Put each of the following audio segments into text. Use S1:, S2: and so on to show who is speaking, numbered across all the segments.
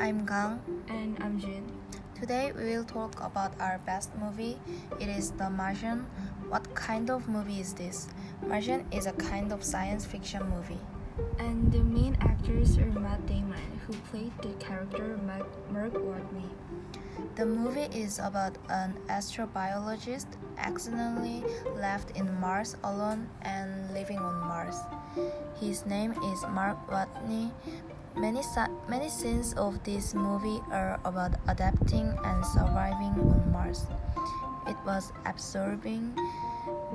S1: I'm Gang.
S2: And I'm Jin.
S1: Today we will talk about our best movie. It is The Martian. What kind of movie is this? Martian is a kind of science fiction movie.
S2: And the main actors are Matt Damon, who played the character Mark Watney.
S1: The movie is about an astrobiologist accidentally left in Mars alone and living on Mars. His name is Mark Watney. Many, many scenes of this movie are about adapting and surviving on Mars. It was absorbing.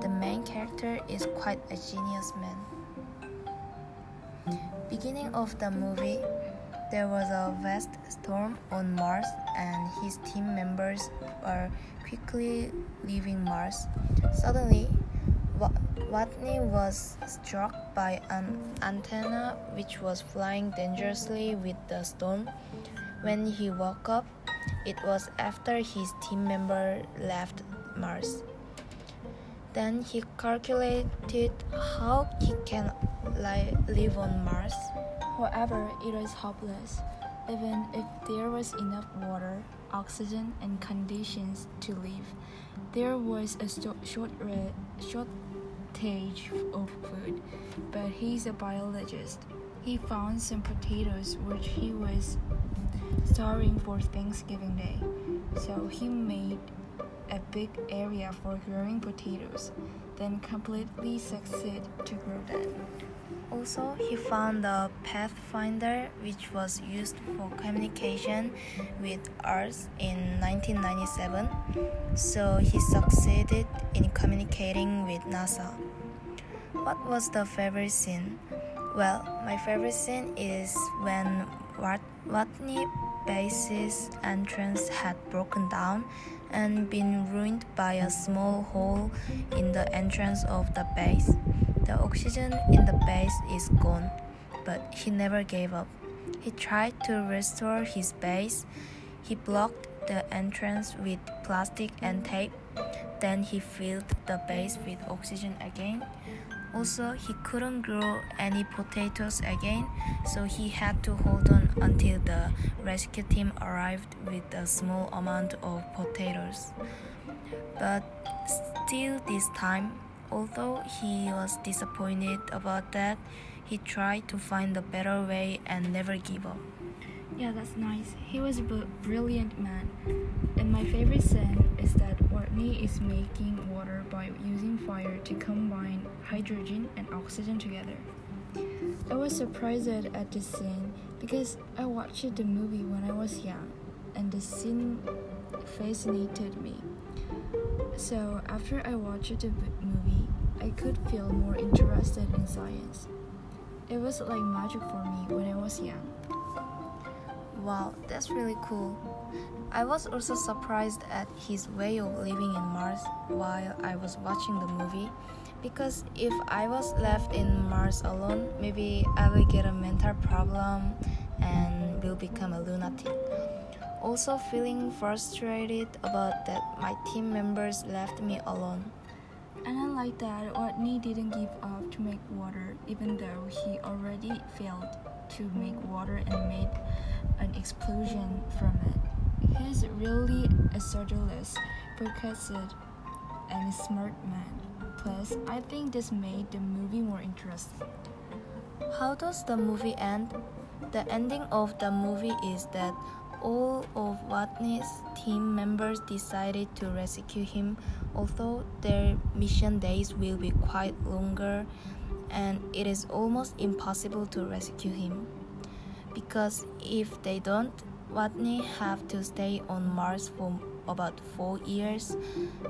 S1: The main character is quite a genius man. Beginning of the movie, there was a vast storm on Mars, and his team members were quickly leaving Mars. Suddenly, Watney was struck by an antenna which was flying dangerously with the storm. When he woke up, it was after his team member left Mars. Then he calculated how he can li- live on Mars.
S2: However, it is hopeless. Even if there was enough water, oxygen, and conditions to live, there was a short, shortage of food. But he's a biologist. He found some potatoes which he was storing for Thanksgiving Day. So he made a big area for growing potatoes, then completely succeed to grow them.
S1: Also, he found the Pathfinder, which was used for communication with Earth in 1997, so he succeeded in communicating with NASA. What was the favorite scene? Well, my favorite scene is when Watney base's entrance had broken down and been ruined by a small hole in the entrance of the base. The oxygen in the base is gone, but he never gave up. He tried to restore his base. He blocked the entrance with plastic and tape. Then he filled the base with oxygen again. Also, he couldn't grow any potatoes again, so he had to hold on until the rescue team arrived with a small amount of potatoes. But still, this time, Although he was disappointed about that, he tried to find a better way and never give up.
S2: Yeah, that's nice. He was a brilliant man. And my favorite scene is that Watney is making water by using fire to combine hydrogen and oxygen together. I was surprised at this scene because I watched the movie when I was young, and the scene fascinated me. So after I watched the movie, I could feel more interested in science. It was like magic for me when I was young.
S1: Wow, that's really cool. I was also surprised at his way of living in Mars while I was watching the movie because if I was left in Mars alone, maybe I will get a mental problem and will become a lunatic also feeling frustrated about that my team members left me alone.
S2: And unlike that, Watney didn't give up to make water, even though he already failed to make water and made an explosion from it. He's really a socialist, focused, and smart man. Plus, I think this made the movie more interesting.
S1: How does the movie end? The ending of the movie is that all of Watney's team members decided to rescue him, although their mission days will be quite longer and it is almost impossible to rescue him. Because if they don't, Watney have to stay on Mars for about four years,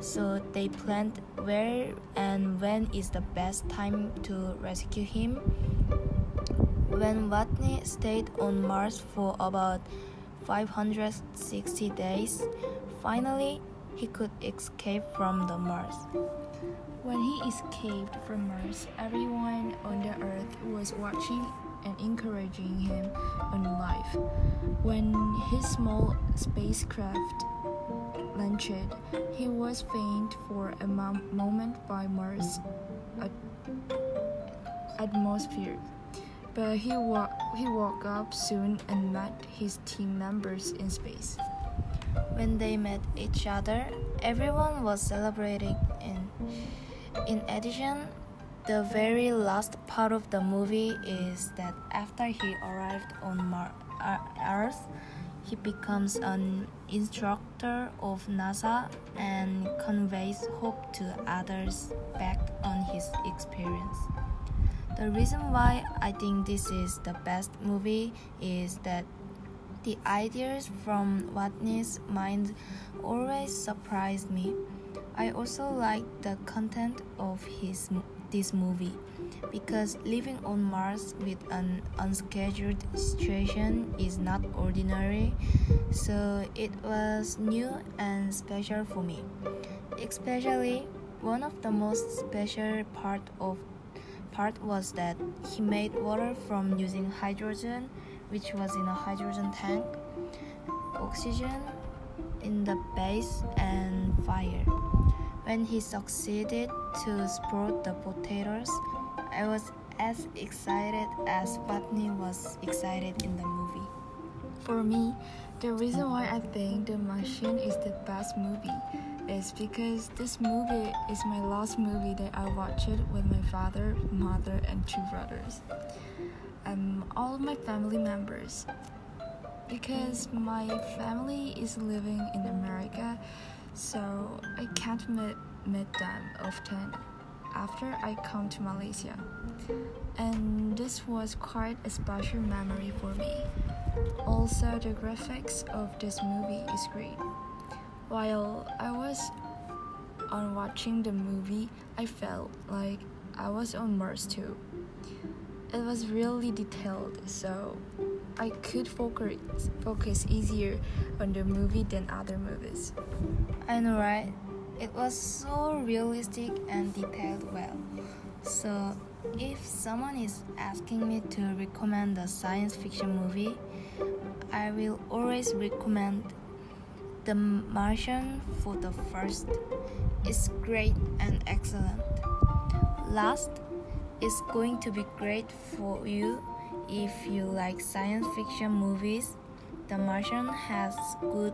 S1: so they planned where and when is the best time to rescue him. When Watney stayed on Mars for about 560 days, finally he could escape from the Mars.
S2: When he escaped from Mars, everyone on the Earth was watching and encouraging him on life. When his small spacecraft launched, he was faint for a moment by Mars' atmosphere but he, wa- he woke up soon and met his team members in space.
S1: When they met each other, everyone was celebrating. In, in addition, the very last part of the movie is that after he arrived on Mar- Earth, he becomes an instructor of NASA and conveys hope to others back on his experience. The reason why I think this is the best movie is that the ideas from Watney's mind always surprised me. I also like the content of his this movie because living on Mars with an unscheduled situation is not ordinary, so it was new and special for me. Especially one of the most special part of part was that he made water from using hydrogen, which was in a hydrogen tank, oxygen in the base and fire. When he succeeded to sprout the potatoes, I was as excited as Watney was excited in the movie.
S2: For me, the reason why I think The Martian is the best movie is because this movie is my last movie that I watched with my father, mother, and two brothers, and all of my family members. Because my family is living in America, so I can't meet, meet them often after I come to Malaysia. And this was quite a special memory for me. Also, the graphics of this movie is great. While I was on watching the movie, I felt like I was on Mars too. It was really detailed, so I could focus focus easier on the movie than other movies.
S1: I know, right? It was so realistic and detailed well. So, if someone is asking me to recommend a science fiction movie, I will always recommend The Martian for the first. is great and excellent. Last is going to be great for you if you like science fiction movies. The Martian has good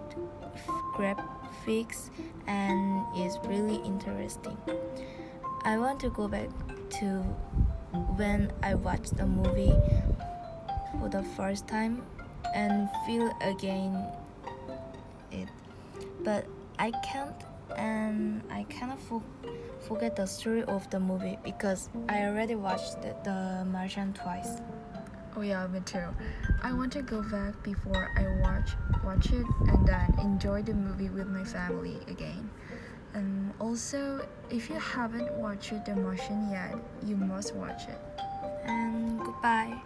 S1: graphics and is really interesting. I want to go back to when I watched the movie for the first time and feel again it. But I can't and I cannot fo- forget the story of the movie because I already watched the, the Martian twice.
S2: Oh yeah, me too. I want to go back before I watch watch it and then enjoy the movie with my family again. And also, if you haven't watched The Martian yet, you must watch it.
S1: And goodbye.